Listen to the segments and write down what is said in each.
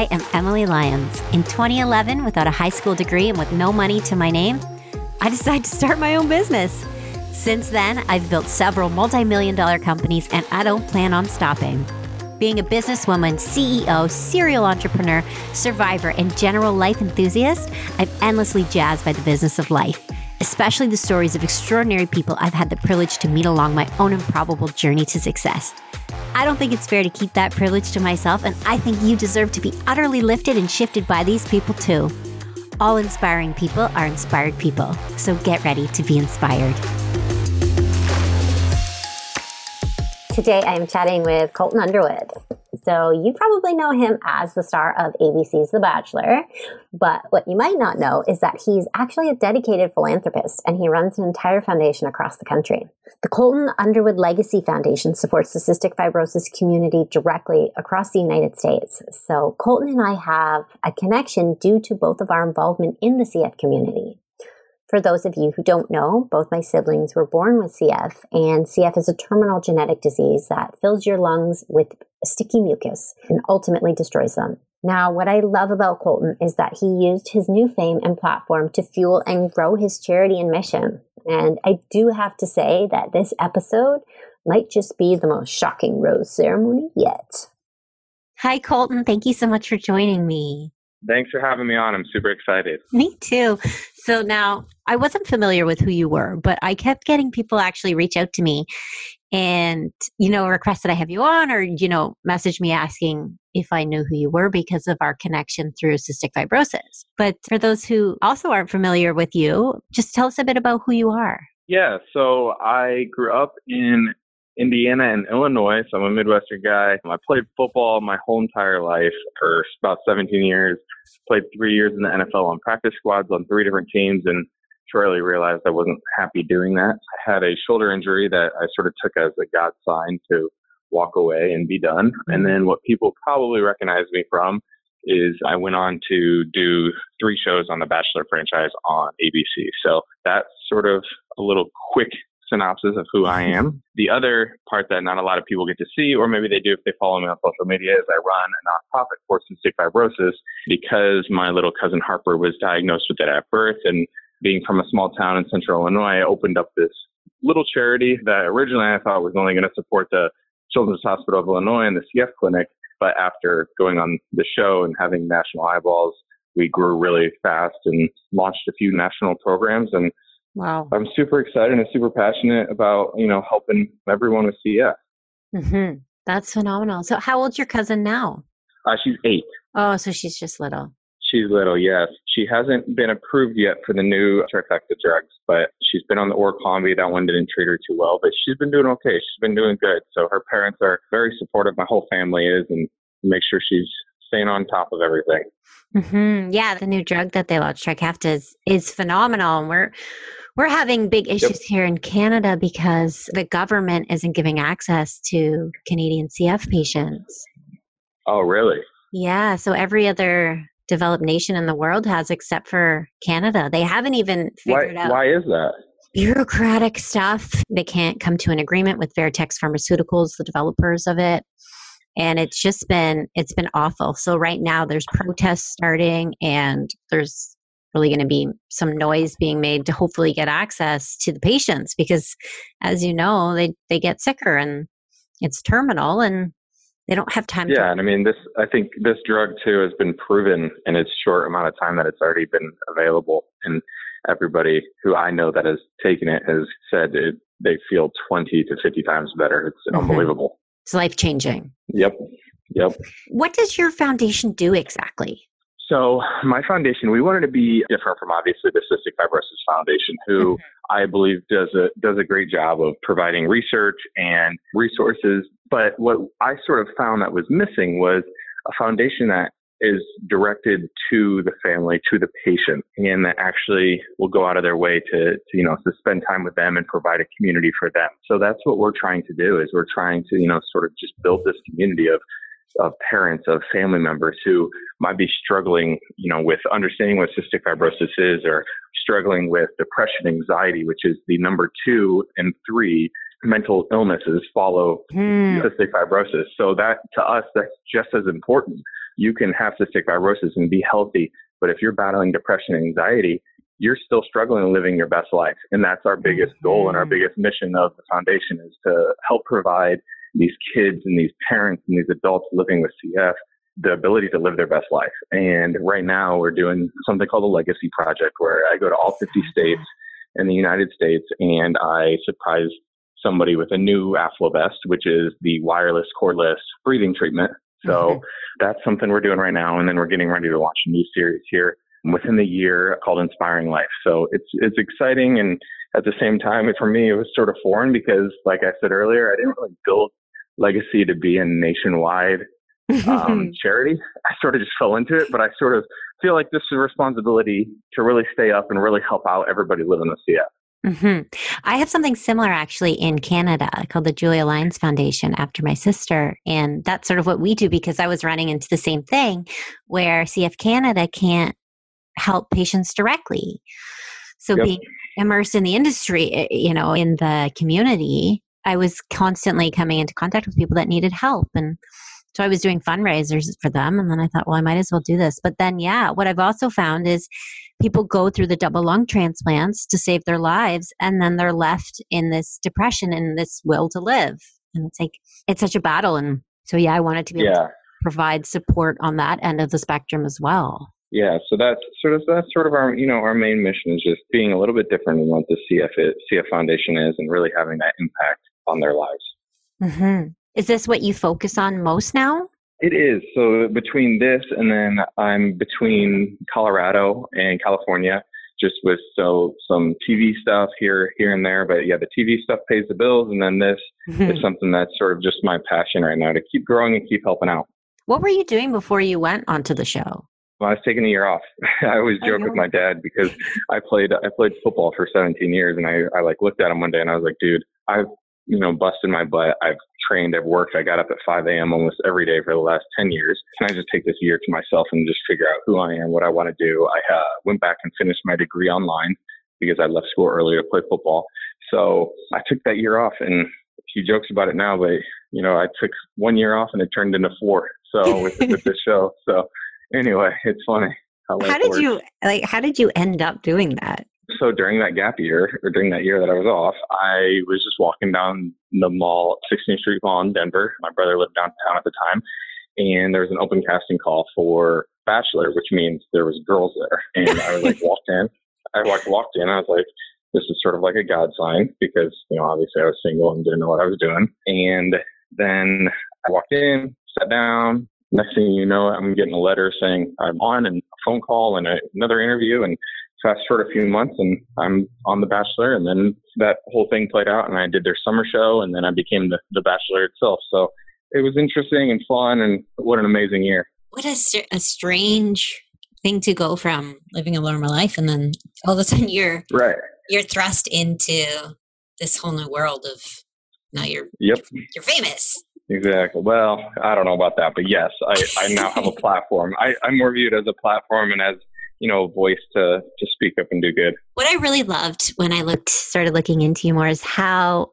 I am Emily Lyons. In 2011, without a high school degree and with no money to my name, I decided to start my own business. Since then, I've built several multi million dollar companies and I don't plan on stopping. Being a businesswoman, CEO, serial entrepreneur, survivor, and general life enthusiast, I'm endlessly jazzed by the business of life, especially the stories of extraordinary people I've had the privilege to meet along my own improbable journey to success. I don't think it's fair to keep that privilege to myself, and I think you deserve to be utterly lifted and shifted by these people too. All inspiring people are inspired people, so get ready to be inspired. Today I am chatting with Colton Underwood. So you probably know him as the star of ABC's The Bachelor, but what you might not know is that he's actually a dedicated philanthropist and he runs an entire foundation across the country. The Colton Underwood Legacy Foundation supports the cystic fibrosis community directly across the United States. So Colton and I have a connection due to both of our involvement in the CF community. For those of you who don't know, both my siblings were born with CF, and CF is a terminal genetic disease that fills your lungs with sticky mucus and ultimately destroys them. Now, what I love about Colton is that he used his new fame and platform to fuel and grow his charity and mission. And I do have to say that this episode might just be the most shocking rose ceremony yet. Hi, Colton. Thank you so much for joining me. Thanks for having me on. I'm super excited. Me too. So now I wasn't familiar with who you were, but I kept getting people actually reach out to me and, you know, request that I have you on or, you know, message me asking if I knew who you were because of our connection through cystic fibrosis. But for those who also aren't familiar with you, just tell us a bit about who you are. Yeah, so I grew up in Indiana and Illinois. So I'm a Midwestern guy. I played football my whole entire life for about 17 years. Played three years in the NFL on practice squads on three different teams and shortly realized I wasn't happy doing that. I had a shoulder injury that I sort of took as a God sign to walk away and be done. And then what people probably recognize me from is I went on to do three shows on the Bachelor franchise on ABC. So that's sort of a little quick synopsis of who I am. The other part that not a lot of people get to see, or maybe they do if they follow me on social media, is I run a nonprofit for cystic fibrosis because my little cousin Harper was diagnosed with it at birth. And being from a small town in central Illinois, I opened up this little charity that originally I thought was only going to support the Children's Hospital of Illinois and the CF clinic. But after going on the show and having national eyeballs, we grew really fast and launched a few national programs and Wow. I'm super excited and super passionate about, you know, helping everyone with CF. Mm-hmm. That's phenomenal. So, how old's your cousin now? Uh, she's eight. Oh, so she's just little. She's little, yes. She hasn't been approved yet for the new Trikafta drugs, but she's been on the Orkambi. That one didn't treat her too well, but she's been doing okay. She's been doing good. So her parents are very supportive. My whole family is, and make sure she's staying on top of everything. Mm-hmm. Yeah, the new drug that they launched, Trikafta, is, is phenomenal. And we're we're having big issues yep. here in Canada because the government isn't giving access to Canadian CF patients. Oh, really? Yeah. So every other developed nation in the world has, except for Canada. They haven't even figured why, out. Why is that? Bureaucratic stuff. They can't come to an agreement with Vertex Pharmaceuticals, the developers of it and it's just been it's been awful so right now there's protests starting and there's really going to be some noise being made to hopefully get access to the patients because as you know they they get sicker and it's terminal and they don't have time yeah to- and i mean this i think this drug too has been proven in its short amount of time that it's already been available. And everybody who i know that has taken it has said it, they feel 20 to 50 times better. It's mm-hmm. unbelievable. It's life changing yep. Yep. What does your foundation do exactly so my foundation, we wanted to be different from obviously the Cystic Fibrosis Foundation, who mm-hmm. I believe does a does a great job of providing research and resources. But what I sort of found that was missing was a foundation that is directed to the family, to the patient, and that actually will go out of their way to, to, you know, to spend time with them and provide a community for them. So that's what we're trying to do is we're trying to, you know, sort of just build this community of of parents, of family members who might be struggling, you know, with understanding what cystic fibrosis is or struggling with depression, anxiety, which is the number two and three mental illnesses follow hmm. cystic fibrosis. So that to us, that's just as important. you can have cystic fibrosis and be healthy, but if you're battling depression and anxiety, you're still struggling living your best life. And that's our biggest goal and our mm-hmm. biggest mission of the foundation is to help provide these kids and these parents and these adults living with CF the ability to live their best life. And right now we're doing something called the Legacy Project where I go to all 50 states in the United States and I surprise somebody with a new AffloVest, which is the wireless cordless breathing treatment. So mm-hmm. that's something we're doing right now. And then we're getting ready to launch a new series here within the year called Inspiring Life. So it's, it's exciting. And at the same time, for me, it was sort of foreign because like I said earlier, I didn't really build legacy to be a nationwide um, charity. I sort of just fell into it, but I sort of feel like this is a responsibility to really stay up and really help out everybody living with CF. Mm-hmm. I have something similar actually in Canada called the Julia Lyons Foundation after my sister. And that's sort of what we do because I was running into the same thing where CF Canada can't help patients directly. So yep. being immersed in the industry, eh, you know, in the community, I was constantly coming into contact with people that needed help. And so I was doing fundraisers for them. And then I thought, well, I might as well do this. But then, yeah, what I've also found is people go through the double lung transplants to save their lives. And then they're left in this depression and this will to live. And it's like, it's such a battle. And so, yeah, I wanted to be able to provide support on that end of the spectrum as well. Yeah, so that's sort of that's sort of our you know our main mission is just being a little bit different than what the CF is, CF Foundation is, and really having that impact on their lives. Mm-hmm. Is this what you focus on most now? It is. So between this and then I'm between Colorado and California, just with so some TV stuff here here and there. But yeah, the TV stuff pays the bills, and then this mm-hmm. is something that's sort of just my passion right now to keep growing and keep helping out. What were you doing before you went onto the show? Well, I was taking a year off. I always joke with my dad because I played I played football for 17 years, and I I like looked at him one day and I was like, dude, I've you know, busted my butt. I've trained, I've worked. I got up at 5 a.m. almost every day for the last 10 years. Can I just take this year to myself and just figure out who I am, what I want to do? I uh, went back and finished my degree online because I left school early to play football. So I took that year off and he jokes about it now, but you know, I took one year off and it turned into four. So with, with this show. So anyway, it's funny. How, how did works. you like? How did you end up doing that? So during that gap year, or during that year that I was off, I was just walking down the mall, 16th Street Mall in Denver. My brother lived downtown at the time, and there was an open casting call for Bachelor, which means there was girls there. And I was like, walked in. I walked walked in. I was like, this is sort of like a God sign because you know obviously I was single and didn't know what I was doing. And then I walked in, sat down. Next thing you know, I'm getting a letter saying I'm on and a phone call and a, another interview and fast forward a few months and I'm on The Bachelor. And then that whole thing played out and I did their summer show and then I became the, the Bachelor itself. So it was interesting and fun and what an amazing year. What a, a strange thing to go from living a normal life and then all of a sudden you're right you're thrust into this whole new world of now you're yep you're famous exactly well i don't know about that but yes i, I now have a platform I, i'm more viewed as a platform and as you know, voice to to speak up and do good. What I really loved when I looked started looking into you more is how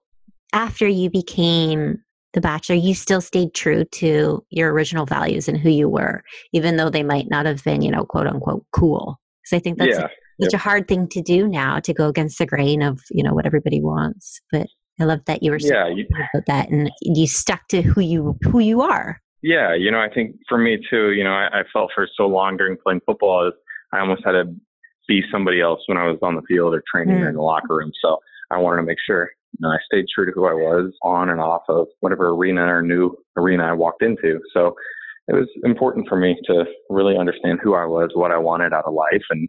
after you became the bachelor, you still stayed true to your original values and who you were, even though they might not have been, you know, quote unquote cool. Because I think that's yeah. such a hard thing to do now to go against the grain of, you know, what everybody wants. But I love that you were so yeah, you, about that and you stuck to who you who you are. Yeah, you know, I think for me too, you know, I, I felt for so long during playing football I almost had to be somebody else when I was on the field or training mm. or in the locker room. So I wanted to make sure you know, I stayed true to who I was on and off of whatever arena or new arena I walked into. So it was important for me to really understand who I was, what I wanted out of life, and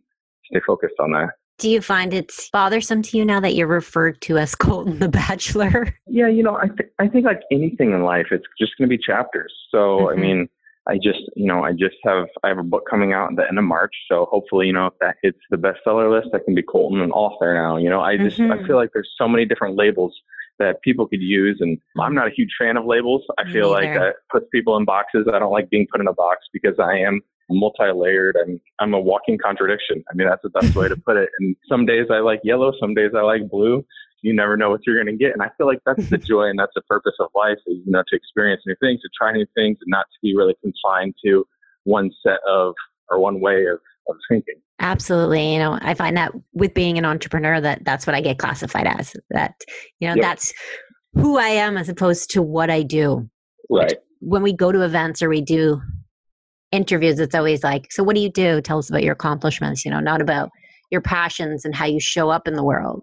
stay focused on that. Do you find it's bothersome to you now that you're referred to as Colton the Bachelor? Yeah, you know, I th- I think like anything in life, it's just going to be chapters. So mm-hmm. I mean, I just, you know, I just have, I have a book coming out at the end of March. So hopefully, you know, if that hits the bestseller list, I can be Colton and author now. You know, I just, mm-hmm. I feel like there's so many different labels that people could use. And I'm not a huge fan of labels. I feel like that puts people in boxes. I don't like being put in a box because I am multi-layered. I'm, I'm a walking contradiction. I mean, that's the best way to put it. And some days I like yellow, some days I like blue you never know what you're going to get. And I feel like that's the joy and that's the purpose of life is, you know, to experience new things, to try new things and not to be really confined to one set of or one way of, of thinking. Absolutely. You know, I find that with being an entrepreneur that that's what I get classified as. That, you know, yep. that's who I am as opposed to what I do. Right. When we go to events or we do interviews, it's always like, so what do you do? Tell us about your accomplishments, you know, not about your passions and how you show up in the world.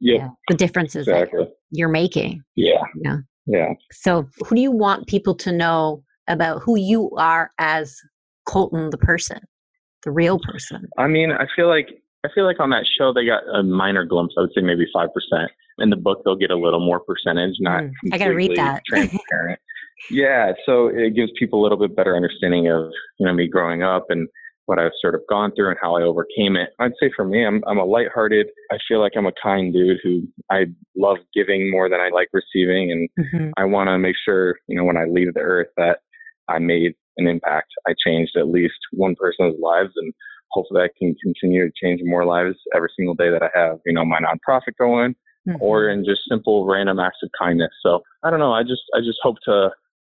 Yep. Yeah. The differences exactly. you're making. Yeah. Yeah. Yeah. So who do you want people to know about who you are as Colton the person, the real person? I mean, I feel like I feel like on that show they got a minor glimpse. I would say maybe five percent. In the book, they'll get a little more percentage. Not mm, I got to read that. transparent. yeah, so it gives people a little bit better understanding of you know me growing up and what I've sort of gone through and how I overcame it. I'd say for me, I'm I'm a lighthearted. I feel like I'm a kind dude who I love giving more than I like receiving, and mm-hmm. I want to make sure you know when I leave the earth that I made an impact. I changed at least one person's lives, and hopefully I can continue to change more lives every single day that I have, you know, my nonprofit going mm-hmm. or in just simple random acts of kindness. So I don't know. I just, I just hope to,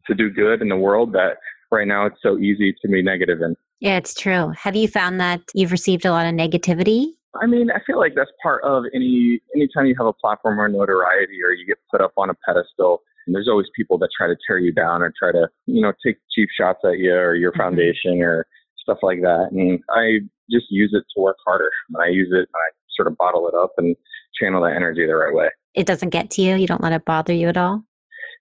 to do good in the world that right now it's so easy to be negative in. Yeah, it's true. Have you found that you've received a lot of negativity? I mean, I feel like that's part of any anytime you have a platform or notoriety or you get put up on a pedestal, there's always people that try to tear you down or try to, you know, take cheap shots at you or your mm-hmm. foundation or stuff like that. And I just use it to work harder. I use it, I sort of bottle it up and channel that energy the right way. It doesn't get to you. You don't let it bother you at all.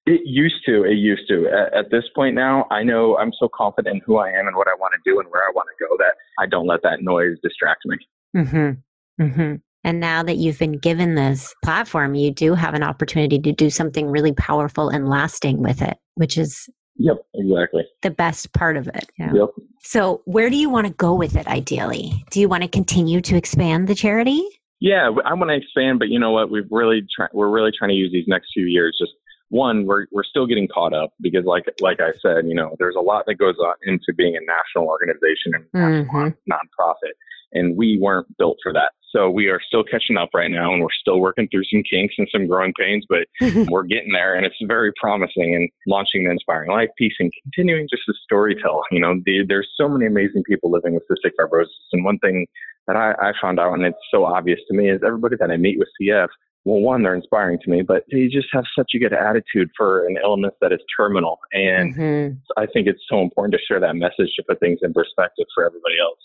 It used to. It used to. At, at, this point now, I know I'm so confident in who I am and what I want to do and where I want to go that I don't let that noise distract me. Mm-hmm. Mm-hmm. And now that you've been given this platform, you do have an opportunity to do something really powerful and lasting with it, which is Yep, exactly. The best part of it. Yeah. Yep. So, where do you want to go with it ideally? Do you want to continue to expand the charity? Yeah, I want to expand, but you know what? We've really try- we're really trying to use these next few years. Just one, we're we're still getting caught up because, like like I said, you know, there's a lot that goes on into being a national organization and mm-hmm. nonprofit, and we weren't built for that. So we are still catching up right now and we're still working through some kinks and some growing pains, but we're getting there and it's very promising and launching the Inspiring Life piece and continuing just to storytell. You know, the, there's so many amazing people living with cystic fibrosis. And one thing that I, I found out, and it's so obvious to me, is everybody that I meet with CF, well, one, they're inspiring to me, but they just have such a good attitude for an illness that is terminal. And mm-hmm. I think it's so important to share that message to put things in perspective for everybody else.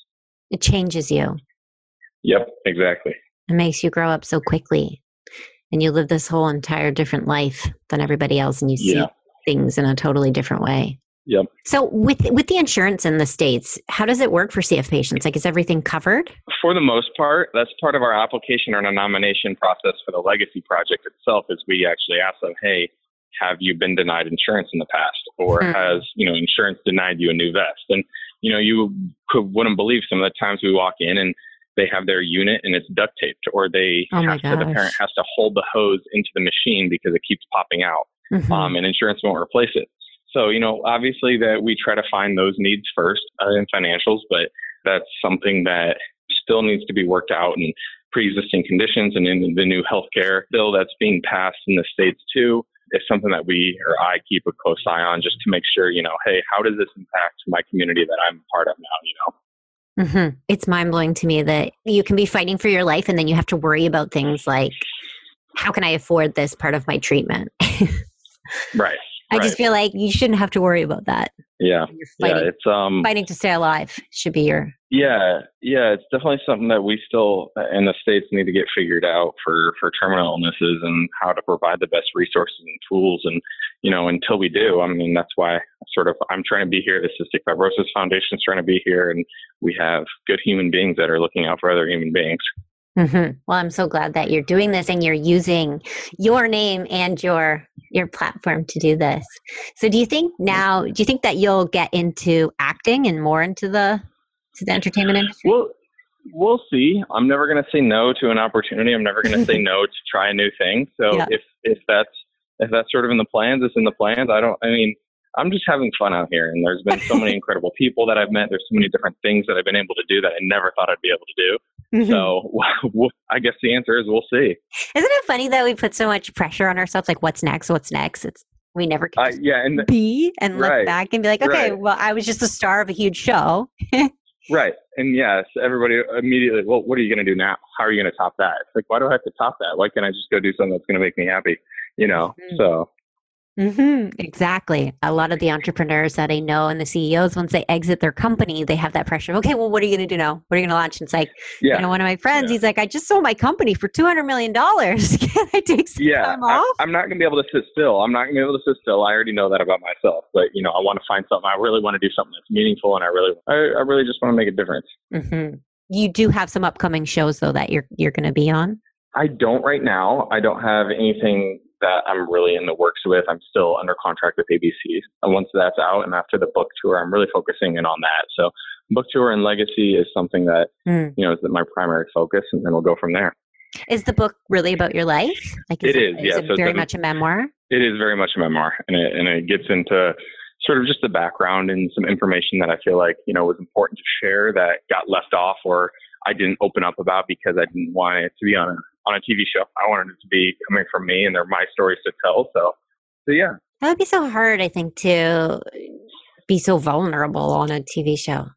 It changes you. Yep, exactly. It makes you grow up so quickly. And you live this whole entire different life than everybody else and you see yeah. things in a totally different way. Yep. So with with the insurance in the states, how does it work for CF patients? Like is everything covered? For the most part, that's part of our application or a nomination process for the legacy project itself is we actually ask them, "Hey, have you been denied insurance in the past or hmm. has, you know, insurance denied you a new vest?" And you know, you could, wouldn't believe some of the times we walk in and they have their unit and it's duct taped, or they oh have to, the parent has to hold the hose into the machine because it keeps popping out, mm-hmm. um, and insurance won't replace it. So you know, obviously that we try to find those needs first uh, in financials, but that's something that still needs to be worked out in pre-existing conditions and in the new healthcare bill that's being passed in the states too is something that we or I keep a close eye on just to make sure, you know, hey, how does this impact my community that I'm part of now, you know? Mm-hmm. It's mind blowing to me that you can be fighting for your life and then you have to worry about things like, how can I afford this part of my treatment? right. I right. just feel like you shouldn't have to worry about that. Yeah. Fighting, yeah. It's um fighting to stay alive should be your Yeah. Yeah. It's definitely something that we still in the States need to get figured out for, for terminal illnesses and how to provide the best resources and tools. And, you know, until we do, I mean, that's why sort of I'm trying to be here. The Cystic Fibrosis Foundation is trying to be here and we have good human beings that are looking out for other human beings. Mm-hmm. Well, I'm so glad that you're doing this and you're using your name and your your platform to do this. So, do you think now? Do you think that you'll get into acting and more into the to the entertainment industry? Well, we'll see. I'm never going to say no to an opportunity. I'm never going to say no to try a new thing. So, yeah. if if that's if that's sort of in the plans, it's in the plans. I don't. I mean, I'm just having fun out here, and there's been so many incredible people that I've met. There's so many different things that I've been able to do that I never thought I'd be able to do. Mm-hmm. So I guess the answer is we'll see. Isn't it funny that we put so much pressure on ourselves? Like, what's next? What's next? It's We never can Uh, yeah, and be and look Right. back and be like, okay, Right. well, I was just a star of a huge show. right, and yes, everybody immediately. Well, what are you going to do now? How are you going to top that? It's like, why do I have to top that? Why can't I just go do something that's going to make me happy? You know. Mhm. So hmm Exactly. A lot of the entrepreneurs that I know and the CEOs, once they exit their company, they have that pressure. of, Okay, well, what are you going to do now? What are you going to launch? And it's like, yeah, you know, one of my friends, Yeah. he's like, I just sold my company for two hundred million dollars. Can I take some yeah. time I, off? I'm not going to be able to sit still. I'm not going to be able to sit still. I already know that about myself. But you know, I want to find something. I really want to do something that's meaningful, and I really, I, I really just want to make a difference. hmm You do have some upcoming shows though that you're you're going to be on. I don't right now. I don't have anything that I'm really in the works with. I'm still under contract with ABC. And once that's out and after the book tour, I'm really focusing in on that. So book tour and legacy is something that, Mm. you know, is my primary focus and then we'll go from there. Is the book really about your life? Like, It is, yeah. it So very a- much a memoir? It is very much a memoir and it, and it gets into sort of just the background and some information that I feel like, you know, was important to share that got left off or I didn't open up about because I didn't want it to be on a, on a TV show. I wanted it to be coming from me and they're my stories to tell. So, so yeah. That would be so hard, I think, to be so vulnerable on a TV show.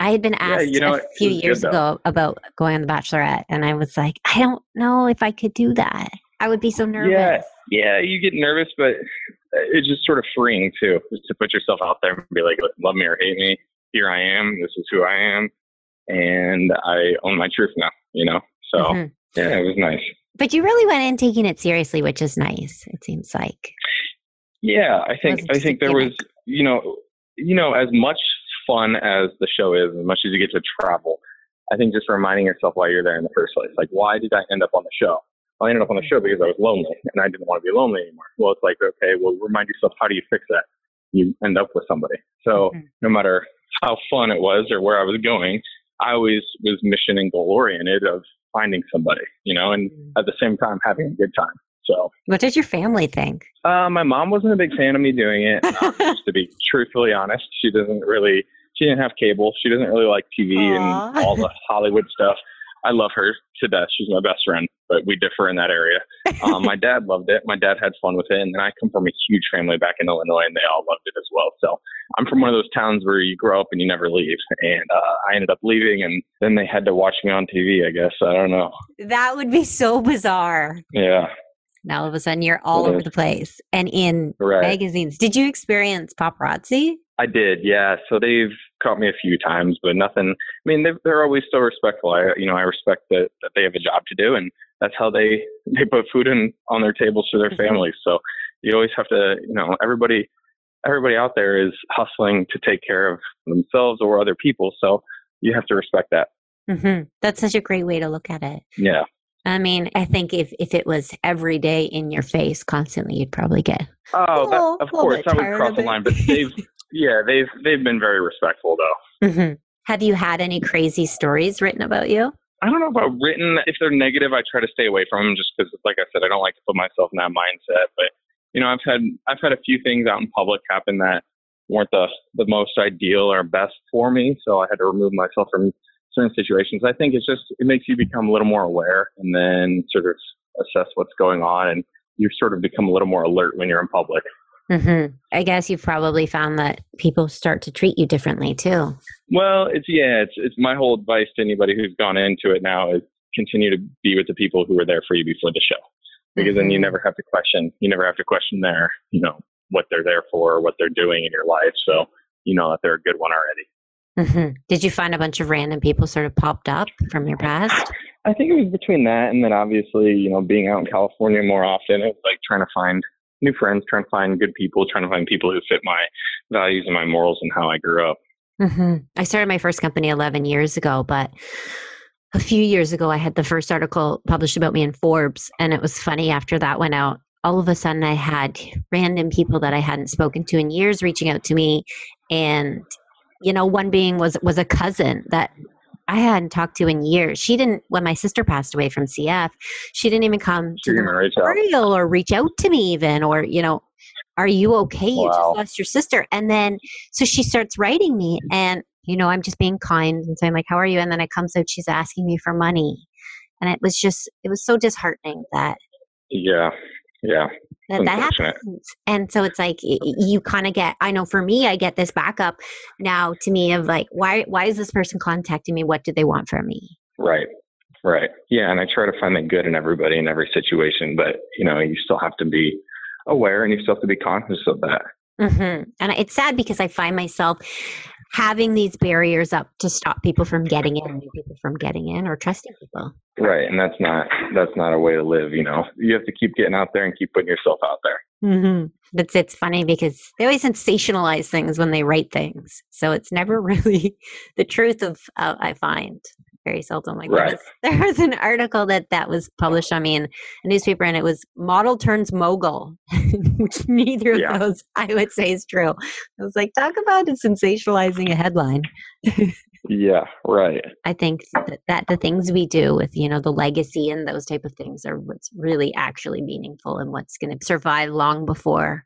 I had been Yeah, asked you know, a few good, years ago about going on The Bachelorette, and I was like, I don't know if I could do that. I would be so nervous. Yeah, yeah, you get nervous, but it's just sort of freeing too, just to put yourself out there and be like, love me or hate me. Here I am. This is who I am, and I own my truth now. You know, so Mhm. yeah, it was nice. But you really went in taking it seriously, which is nice. It seems like. Yeah, I think I think there was, you know, you know, as much fun as the show is, as much as you get to travel, I think just reminding yourself why you're there in the first place. Like, why did I end up on the show? I ended up on the show because I was lonely and I didn't want to be lonely anymore. Well, it's like, okay, well, remind yourself, how do you fix that? You end up with somebody. So Mhm. no matter how fun it was or where I was going, I always was mission and goal oriented of finding somebody, you know, and Mhm. at the same time having a good time. So What does your family think? uh, my mom wasn't a big fan of me doing it. Um, just to be truthfully honest, she doesn't really. She didn't have cable. She doesn't really like TV Aw. and all the Hollywood stuff. I love her to death. She's my best friend, but we differ in that area. Um, my dad loved it. My dad had fun with it, and then I come from a huge family back in Illinois, and they all loved it as well. So I'm from one of those towns where you grow up and you never leave. And uh, I ended up leaving, and then they had to watch me on TV. I guess I don't know. That would be so bizarre. Yeah, And all of a sudden, you're all It over the place and in right. magazines. Did you experience paparazzi? I did, yeah. So they've caught me a few times, but nothing. I mean, they're, they're always so respectful. I, you know, I respect that, that they have a job to do, and that's how they they put food in on their tables for their Mhm. families. So you always have to, you know, everybody everybody out there is hustling to take care of themselves or other people. So you have to respect that. hmm That's such a great way to look at it. Yeah. I mean, I think if, if it was every day in your face constantly, you'd probably get. Oh, Oh, that, of course, that would cross the line. But they've, yeah, they've they've been very respectful though. Mhm. Have you had any crazy stories written about you? I don't know about written. If they're negative, I try to stay away from them just because, like I said, I don't like to put myself in that mindset. But you know, I've had I've had a few things out in public happen that weren't the the most ideal or best for me, so I had to remove myself from certain situations. I think it's just it makes you become a little more aware and then sort of assess what's going on, and you sort of become a little more alert when you're in public. Hmm I guess you've probably found that people start to treat you differently too. Well, it's yeah, it's it's my whole advice to anybody who's gone into it now is continue to be with the people who were there for you before the show. Because then you Mhm. never have to question you never have to question their, you know, what they're there for, what they're doing in your life. So you know that they're a good one already. hmm Did you find a bunch of random people sort of popped up from your past? I think it was between that and then obviously, you know, being out in California more often, it was like trying to find new friends, trying to find good people, trying to find people who fit my values and my morals and how I grew up. hmm I started my first company 11 years ago, but a few years ago, I had the first article published about me in Forbes. And it was funny after that went out, all of a sudden I had random people that I hadn't spoken to in years reaching out to me. And, you know, one being was, was a cousin that I hadn't talked to in years. She didn't, when my sister passed away from CF, she didn't even come to You're the gonna memorial or reach out to me even, or, you know, are you okay? You just lost your sister. And then, so she starts writing me and, you know, I'm just being kind and saying like, how are you? And then it comes out, she's asking me for money. And it was just, it was so disheartening that Yeah. Yeah. That, that happens. And so it's like you kind of get. I know for me, I get this backup now to me of like, why why is this person contacting me? What do they want from me? Right. Right. Yeah, and I try to find the good in everybody in every situation, but you know, you still have to be aware and you still have to be conscious of that. Mm-hmm. And it's sad because I find myself having these barriers up to stop people from getting in, new people from getting in, or trusting people. Right, and that's not that's not a way to live. You know, you have to keep getting out there and keep putting yourself out there. Mm-hmm. It's it's funny because they always sensationalize things when they write things, so it's never really the truth of. Uh, I find very seldom. Like right. there, was, there was an article that that was published on me in a newspaper, and it was model turns mogul, which neither yeah. of those I would say is true. I was like, talk about a sensationalizing a headline. yeah, right. I think that, that the things we do with you know the legacy and those type of things are what's really actually meaningful and what's going to survive long before,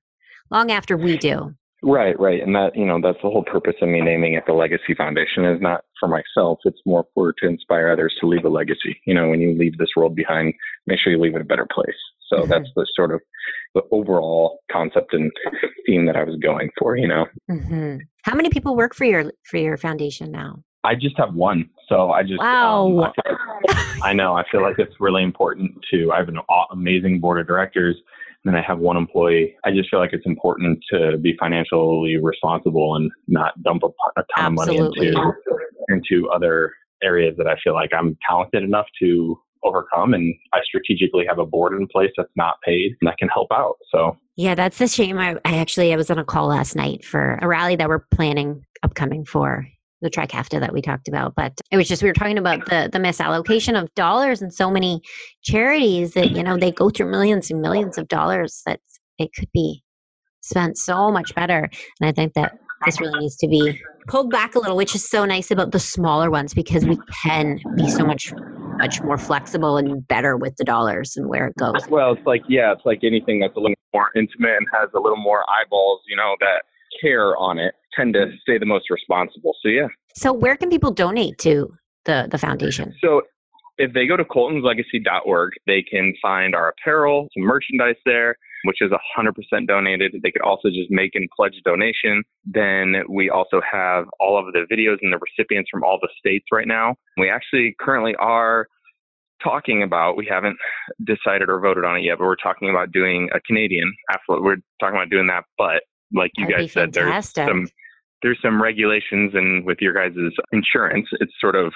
long after we do. Right, right. And that, you know, that's the whole purpose of me naming it the Legacy Foundation is not for myself. It's more for to inspire others to leave a legacy. You know, when you leave this world behind, make sure you leave it a better place. So mm-hmm. that's the sort of the overall concept and theme that I was going for, you know. Mm-hmm. How many people work for your for your foundation now? I just have one. So I just wow. Um, I, like, I know. I feel like it's really important to. I have an amazing board of directors and I have one employee, I just feel like it's important to be financially responsible and not dump a, a ton Absolutely. of money into into other areas that I feel like I'm talented enough to overcome and I strategically have a board in place that's not paid and that can help out. So yeah, that's the shame. I, I actually I was on a call last night for a rally that we're planning upcoming for the Trikafta that we talked about. But it was just we were talking about the the misallocation of dollars and so many charities that you know they go through millions and millions of dollars that it could be spent so much better. And I think that this really needs to be pulled back a little, which is so nice about the smaller ones because we can be so much much more flexible and better with the dollars and where it goes. Well, it's like yeah, it's like anything that's a little more intimate and has a little more eyeballs, you know, that care on it tend to stay the most responsible. So yeah. So where can people donate to the the foundation? So if they go to coltonslegacy.org, they can find our apparel, some merchandise there, which is 100% donated. They could also just make and pledge donation. Then we also have all of the videos and the recipients from all the states right now. We actually currently are talking about, we haven't decided or voted on it yet, but we're talking about doing a Canadian affluent. We're talking about doing that, but like you That'd guys said, there's some there's some regulations, and with your guys' insurance, it's sort of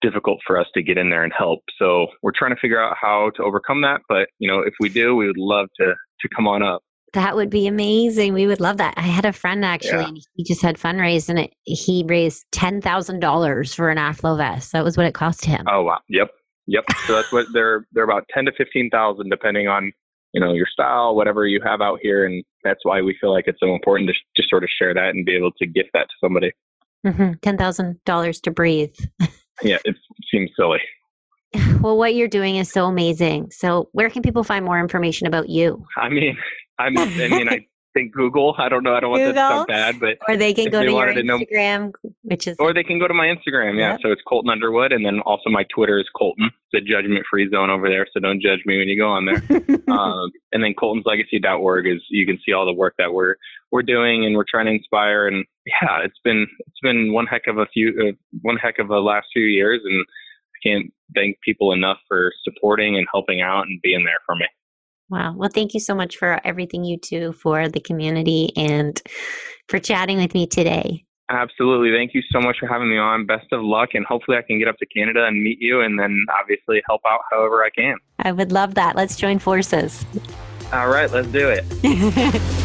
difficult for us to get in there and help. So we're trying to figure out how to overcome that. But you know, if we do, we would love to to come on up. That would be amazing. We would love that. I had a friend actually, yeah. and he just had fundraised, and it, he raised ten thousand dollars for an AffloVest. That was what it cost him. Oh wow! Yep, yep. So that's what they're they're about ten to fifteen thousand, depending on you know, your style, whatever you have out here. And that's why we feel like it's so important to just sort of share that and be able to gift that to somebody. Mm-hmm. $10,000 to breathe. yeah, it seems silly. Well, what you're doing is so amazing. So, where can people find more information about you? I mean, I'm, I mean, I think Google. I don't know. I don't want Google, that to sound bad, but or they can go to your Instagram, know, which is or they can go to my Instagram. Yeah, so it's Colton Underwood, and then also my Twitter is Colton. It's a judgment-free zone over there, so don't judge me when you go on there. um, and then Colton'sLegacy.org is you can see all the work that we're we're doing, and we're trying to inspire. And yeah, it's been it's been one heck of a few uh, one heck of a last few years, and I can't thank people enough for supporting and helping out and being there for me. Wow. Well, thank you so much for everything you do for the community and for chatting with me today. Absolutely. Thank you so much for having me on. Best of luck, and hopefully, I can get up to Canada and meet you, and then obviously help out however I can. I would love that. Let's join forces. All right, let's do it.